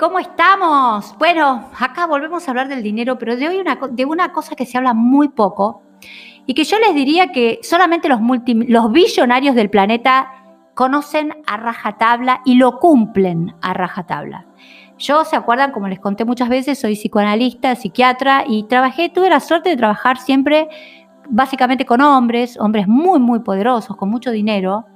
¿cómo estamos? Bueno, acá volvemos a hablar del dinero, pero de hoy una, de una cosa que se habla muy poco y que yo les diría que solamente los, los billonarios del planeta conocen a rajatabla y lo cumplen a rajatabla. Yo, ¿se acuerdan? Como les conté muchas veces, soy psicoanalista, psiquiatra y trabajé, tuve la suerte de trabajar siempre básicamente con hombres, hombres muy, muy poderosos, con mucho dinero.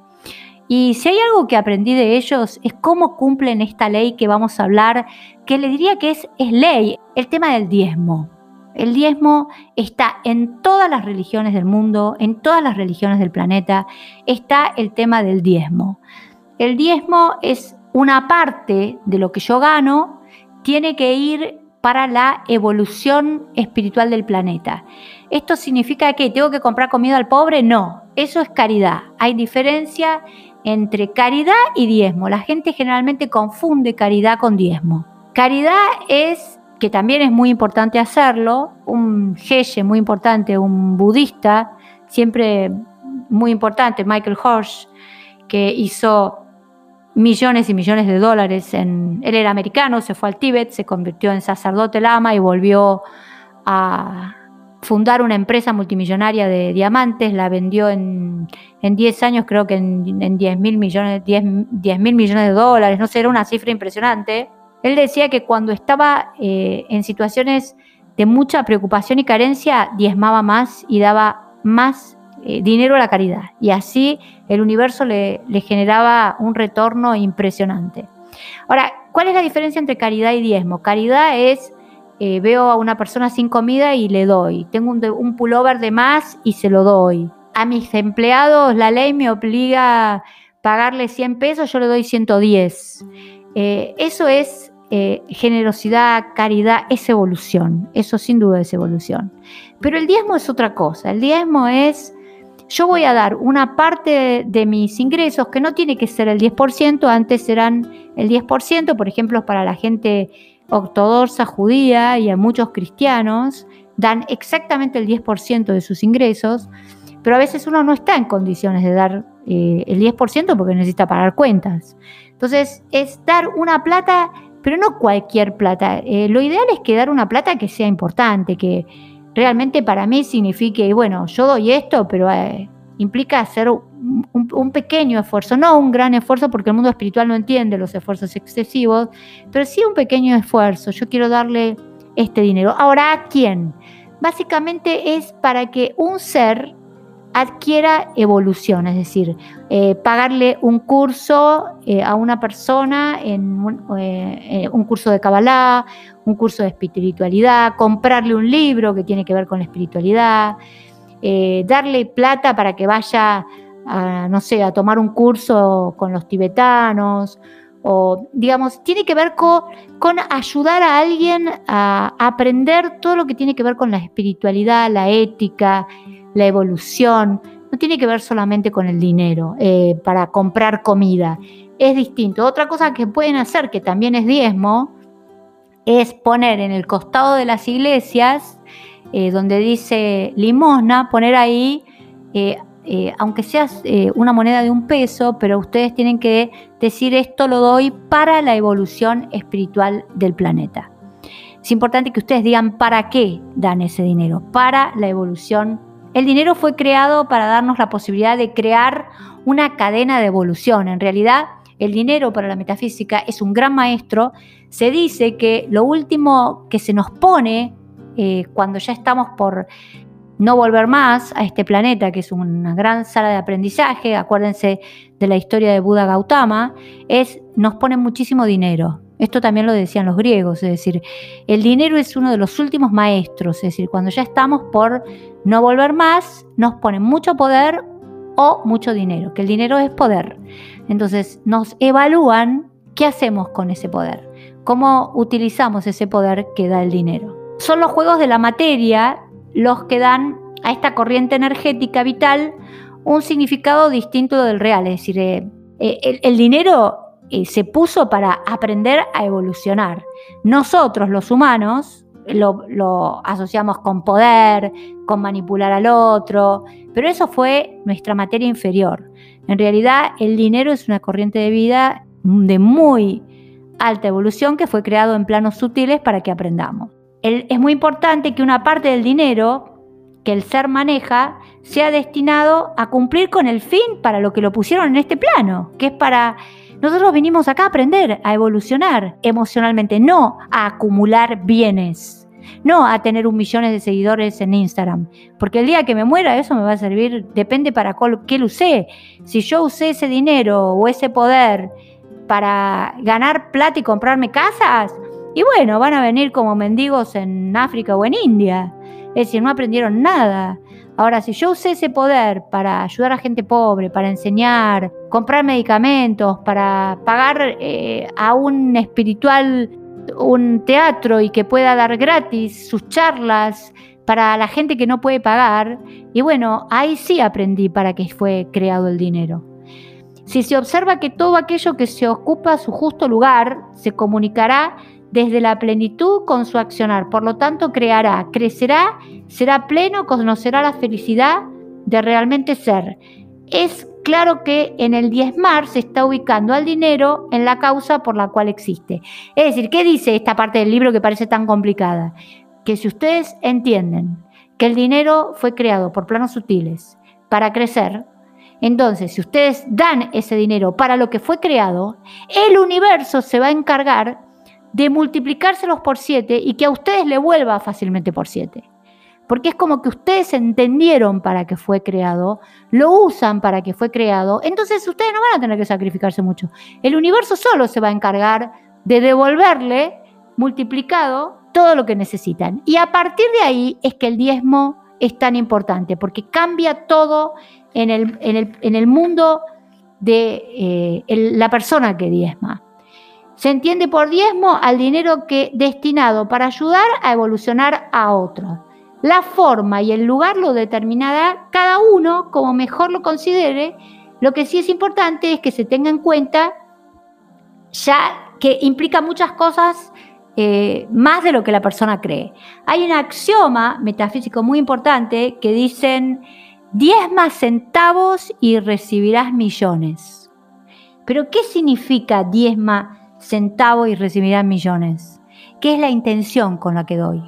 Y si hay algo que aprendí de ellos es cómo cumplen esta ley que vamos a hablar, que le diría que es, es ley, el tema del diezmo. El diezmo está en todas las religiones del mundo, en todas las religiones del planeta, está el tema del diezmo. El diezmo es una parte de lo que yo gano, tiene que ir para la evolución espiritual del planeta. ¿Esto significa que tengo que comprar comida al pobre? No, eso es caridad. Hay diferencia entre caridad y diezmo. La gente generalmente confunde caridad con diezmo. Caridad es, que también es muy importante hacerlo, un jeje muy importante, un budista, siempre muy importante, Michael Horsch, que hizo millones y millones de dólares. En, él era americano, se fue al Tíbet, se convirtió en sacerdote lama y volvió a, fundar una empresa multimillonaria de diamantes, la vendió en, 10 años, creo que en, 10 mil millones, 10, millones de dólares, no sé, era una cifra impresionante. Él decía que cuando estaba eh, en situaciones de mucha preocupación y carencia, diezmaba más y daba más eh, dinero a la caridad. Y así el universo le, le generaba un retorno impresionante. Ahora, ¿cuál es la diferencia entre caridad y diezmo? Caridad es eh, veo a una persona sin comida y le doy. Tengo un, pullover de más y se lo doy. A mis empleados la ley me obliga a pagarle 100 pesos, yo le doy 110. Eh, eso es eh, generosidad, caridad, es evolución. Eso sin duda es evolución. Pero el diezmo es otra cosa. El diezmo es, yo voy a dar una parte de mis ingresos, que no tiene que ser el 10%, antes eran el 10%, por ejemplo, para la gente ortodoxa judía y a muchos cristianos dan exactamente el 10% de sus ingresos, pero a veces uno no está en condiciones de dar eh, el 10% porque necesita pagar cuentas. Entonces es dar una plata, pero no cualquier plata. Eh, lo ideal es que dar una plata que sea importante, que realmente para mí signifique, bueno, yo doy esto, pero eh, implica hacer un, pequeño esfuerzo, no un gran esfuerzo porque el mundo espiritual no entiende los esfuerzos excesivos, pero sí un pequeño esfuerzo. Yo quiero darle este dinero. Ahora, ¿a quién? Básicamente es para que un ser adquiera evolución, es decir, eh, pagarle un curso eh, a una persona en eh, un curso de Kabbalah, un curso de espiritualidad, comprarle un libro que tiene que ver con la espiritualidad, darle plata para que vaya a, no sé, a tomar un curso con los tibetanos, o digamos, tiene que ver con, ayudar a alguien a, aprender todo lo que tiene que ver con la espiritualidad, la ética, la evolución. No tiene que ver solamente con el dinero eh, para comprar comida. Es distinto. Otra cosa que pueden hacer, que también es diezmo, es poner en el costado de las iglesias, eh, donde dice limosna, poner ahí eh, eh, aunque sea eh, una moneda de un peso, pero ustedes tienen que decir esto lo doy para la evolución espiritual del planeta. Es importante que ustedes digan para qué dan ese dinero, para la evolución. El dinero fue creado para darnos la posibilidad de crear una cadena de evolución. En realidad, el dinero para la metafísica es un gran maestro. Se dice que lo último que se nos pone eh, cuando ya estamos por no volver más a este planeta, que es una gran sala de aprendizaje, acuérdense de la historia de Buda Gautama, es nos ponen muchísimo dinero. Esto también lo decían los griegos, es decir, el dinero es uno de los últimos maestros, es decir, cuando ya estamos por no volver más, nos ponen mucho poder o mucho dinero, que el dinero es poder. Entonces nos evalúan qué hacemos con ese poder, cómo utilizamos ese poder que da el dinero. Son los juegos de la materia los que dan a esta corriente energética vital un significado distinto del real. Es decir, eh, eh, el, dinero eh, se puso para aprender a evolucionar. Nosotros, los humanos, lo, lo, asociamos con poder, con manipular al otro, pero eso fue nuestra materia inferior. En realidad, el dinero es una corriente de vida de muy alta evolución que fue creado en planos sutiles para que aprendamos. Es muy importante que una parte del dinero que el ser maneja sea destinado a cumplir con el fin para lo que lo pusieron en este plano, que es para... Nosotros vinimos acá a aprender, a evolucionar emocionalmente, no a acumular bienes, no a tener un millón de seguidores en Instagram, porque el día que me muera eso me va a servir, depende para qué lo usé. Si yo usé ese dinero o ese poder para ganar plata y comprarme casas, y bueno, van a venir como mendigos en África o en India. Es decir, no aprendieron nada. Ahora, si yo usé ese poder para ayudar a gente pobre, para enseñar, comprar medicamentos, para pagar eh, a un espiritual un teatro y que pueda dar gratis sus charlas para la gente que no puede pagar, y bueno, ahí sí aprendí para qué fue creado el dinero. Si se observa que todo aquello que se ocupa su justo lugar se comunicará desde la plenitud con su accionar. Por lo tanto, creará, crecerá, será pleno, conocerá la felicidad de realmente ser. Es claro que en el diezmar se está ubicando al dinero en la causa por la cual existe. Es decir, ¿qué dice esta parte del libro que parece tan complicada? Que si ustedes entienden que el dinero fue creado por planos sutiles para crecer, entonces si ustedes dan ese dinero para lo que fue creado, el universo se va a encargar de multiplicárselos por 7 y que a ustedes le vuelva fácilmente por 7. Porque es como que ustedes entendieron para qué fue creado, lo usan para que fue creado, entonces ustedes no van a tener que sacrificarse mucho. El universo solo se va a encargar de devolverle multiplicado todo lo que necesitan. Y a partir de ahí es que el diezmo es tan importante, porque cambia todo en el, en el, mundo de eh, la persona que diezma. Se entiende por diezmo al dinero que destinado para ayudar a evolucionar a otros. La forma y el lugar lo determinará cada uno como mejor lo considere. Lo que sí es importante es que se tenga en cuenta ya que implica muchas cosas eh, más de lo que la persona cree. Hay un axioma metafísico muy importante que dicen diezma centavos y recibirás millones. Pero ¿qué significa diezma centavo y recibirán millones. ¿Qué es la intención con la que doy?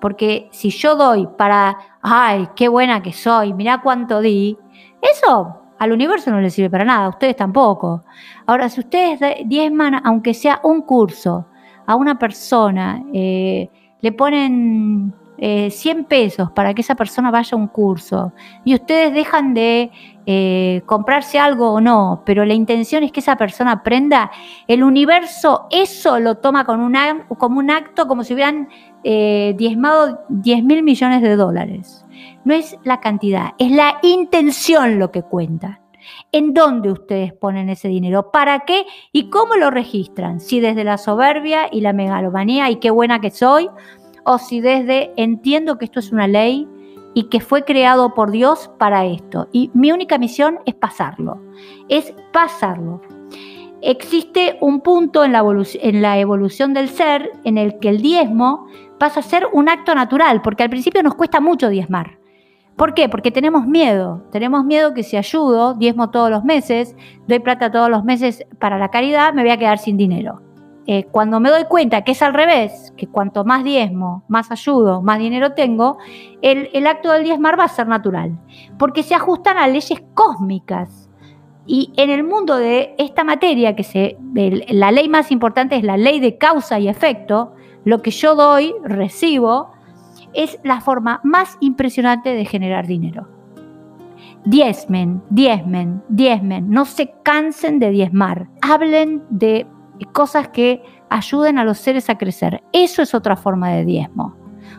Porque si yo doy para, ay, qué buena que soy, mirá cuánto di, eso al universo no le sirve para nada, a ustedes tampoco. Ahora, si ustedes diezman, aunque sea un curso, a una persona, eh, le ponen 100 eh, pesos para que esa persona vaya a un curso y ustedes dejan de eh, comprarse algo o no, pero la intención es que esa persona aprenda, el universo eso lo toma con un, como un acto como si hubieran eh, diezmado 10 mil millones de dólares. No es la cantidad, es la intención lo que cuenta. ¿En dónde ustedes ponen ese dinero? ¿Para qué? ¿Y cómo lo registran? Si desde la soberbia y la megalomanía y qué buena que soy, o si desde entiendo que esto es una ley y que fue creado por Dios para esto. Y mi única misión es pasarlo, es pasarlo. Existe un punto en la, en la evolución del ser en el que el diezmo pasa a ser un acto natural, porque al principio nos cuesta mucho diezmar. ¿Por qué? Porque tenemos miedo. Tenemos miedo que si ayudo, diezmo todos los meses, doy plata todos los meses para la caridad, me voy a quedar sin dinero. Eh, cuando me doy cuenta que es al revés, que cuanto más diezmo, más ayudo, más dinero tengo, el, acto del diezmar va a ser natural, porque se ajustan a leyes cósmicas. Y en el mundo de esta materia, que se, la ley más importante es la ley de causa y efecto, lo que yo doy, recibo, es la forma más impresionante de generar dinero. Diezmen, diezmen, diezmen, no se cansen de diezmar, hablen de cosas que ayuden a los seres a crecer. Eso es otra forma de diezmo.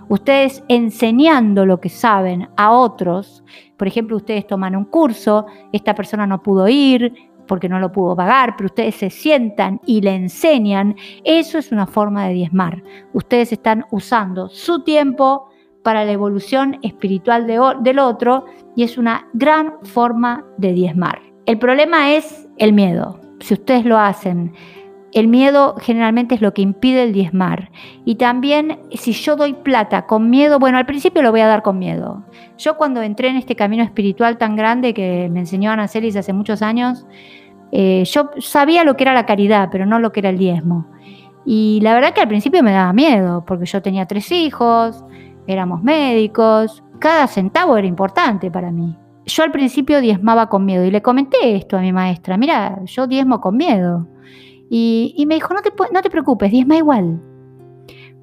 Ustedes enseñando lo que saben a otros, por ejemplo, ustedes toman un curso, esta persona no pudo ir porque no lo pudo pagar, pero ustedes se sientan y le enseñan, eso es una forma de diezmar. Ustedes están usando su tiempo para la evolución espiritual del otro y es una gran forma de diezmar. El problema es el miedo. Si ustedes lo hacen el miedo generalmente es lo que impide el diezmar. Y también si yo doy plata con miedo, bueno, al principio lo voy a dar con miedo. Yo cuando entré en este camino espiritual tan grande que me enseñó Ana Celis hace muchos años, Eh, yo sabía lo que era la caridad, pero no lo que era el diezmo. Y la verdad que al principio me daba miedo, porque yo tenía tres hijos, éramos médicos, cada centavo era importante para mí. Yo al principio diezmaba con miedo y le comenté esto a mi maestra, mira, yo diezmo con miedo. Y, me dijo, no te, no te preocupes, diezma igual,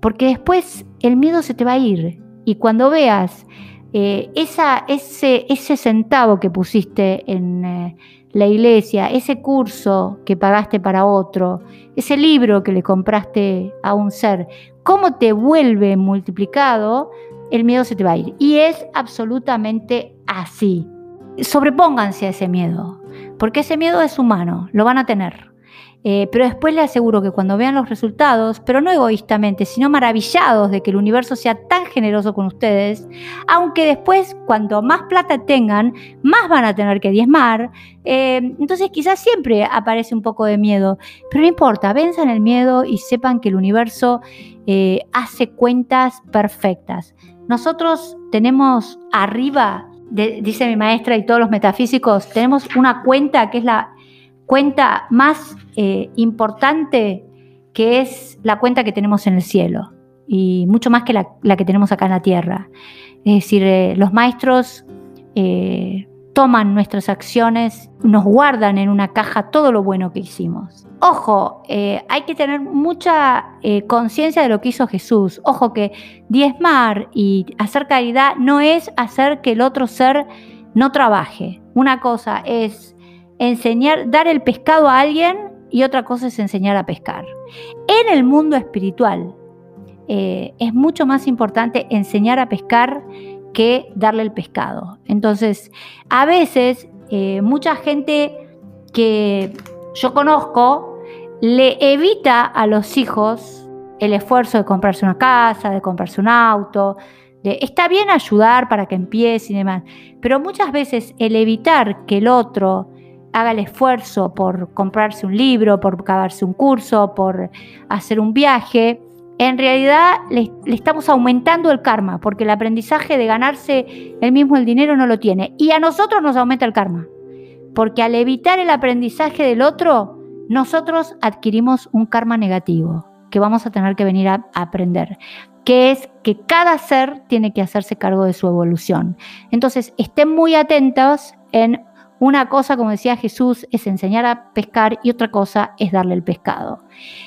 porque después el miedo se te va a ir. Y cuando veas eh, esa, ese, ese, centavo que pusiste en eh, la iglesia, ese curso que pagaste para otro, ese libro que le compraste a un ser, cómo te vuelve multiplicado, el miedo se te va a ir. Y es absolutamente así. Sobrepónganse a ese miedo, porque ese miedo es humano, lo van a tener. Eh, pero después le aseguro que cuando vean los resultados, pero no egoístamente, sino maravillados de que el universo sea tan generoso con ustedes, aunque después, cuanto más plata tengan, más van a tener que diezmar, eh, entonces quizás siempre aparece un poco de miedo, pero no importa, venzan el miedo y sepan que el universo eh, hace cuentas perfectas. Nosotros tenemos arriba, dice mi maestra y todos los metafísicos, tenemos una cuenta que es la cuenta más eh, importante que es la cuenta que tenemos en el cielo y mucho más que la, que tenemos acá en la tierra. Es decir, eh, los maestros eh, toman nuestras acciones, nos guardan en una caja todo lo bueno que hicimos. Ojo, hay que tener mucha conciencia de lo que hizo Jesús. Ojo que diezmar y hacer caridad no es hacer que el otro ser no trabaje. Una cosa es enseñar, dar el pescado a alguien y otra cosa es enseñar a pescar. En el mundo espiritual eh, es mucho más importante enseñar a pescar que darle el pescado. Entonces, a veces eh, mucha gente que yo conozco le evita a los hijos el esfuerzo de comprarse una casa, de comprarse un auto. Está bien ayudar para que empiece y demás, pero muchas veces el evitar que el otro haga el esfuerzo por comprarse un libro, por acabarse un curso, por hacer un viaje, en realidad le, estamos aumentando el karma, porque el aprendizaje de ganarse el mismo el dinero no lo tiene. Y a nosotros nos aumenta el karma, porque al evitar el aprendizaje del otro, nosotros adquirimos un karma negativo que vamos a tener que venir a aprender, que es que cada ser tiene que hacerse cargo de su evolución. Entonces, estén muy atentos en una cosa, como decía Jesús, es enseñar a pescar y otra cosa es darle el pescado.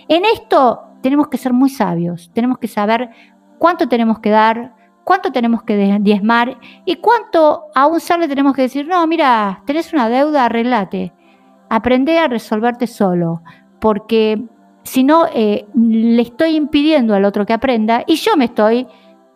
En esto tenemos que ser muy sabios, tenemos que saber cuánto tenemos que dar, cuánto tenemos que diezmar y cuánto a un ser tenemos que decir, no, mira, tenés una deuda, arreglate, aprende a resolverte solo, porque si no, eh, le estoy impidiendo al otro que aprenda y yo me estoy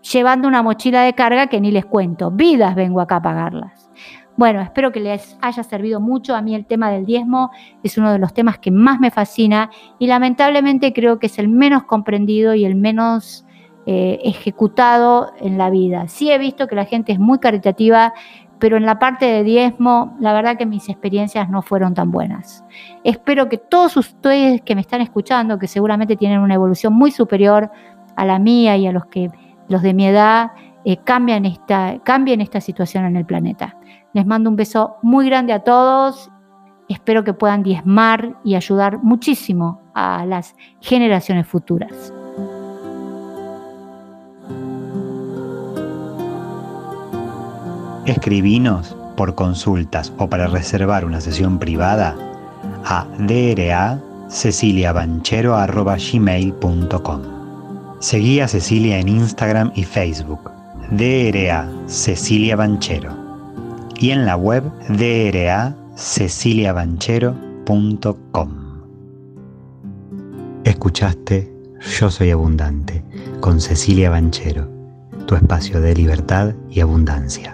llevando una mochila de carga que ni les cuento, vidas vengo acá a pagarlas. Bueno, espero que les haya servido mucho. A mí el tema del diezmo es uno de los temas que más me fascina y lamentablemente creo que es el menos comprendido y el menos eh, ejecutado en la vida. Sí he visto que la gente es muy caritativa, pero en la parte de diezmo, la verdad que mis experiencias no fueron tan buenas. Espero que todos ustedes que me están escuchando, que seguramente tienen una evolución muy superior a la mía y a los que los de mi edad, eh, cambien, esta, cambien esta situación en el planeta. Les mando un beso muy grande a todos. Espero que puedan diezmar y ayudar muchísimo a las generaciones futuras. Escribinos por consultas o para reservar una sesión privada a dra ceciliabanchero.gmail.com Seguí a Cecilia en Instagram y Facebook. DRA Cecilia Banchero y en la web draceciliabanchero.com. Escuchaste Yo Soy Abundante con Cecilia Banchero, tu espacio de libertad y abundancia.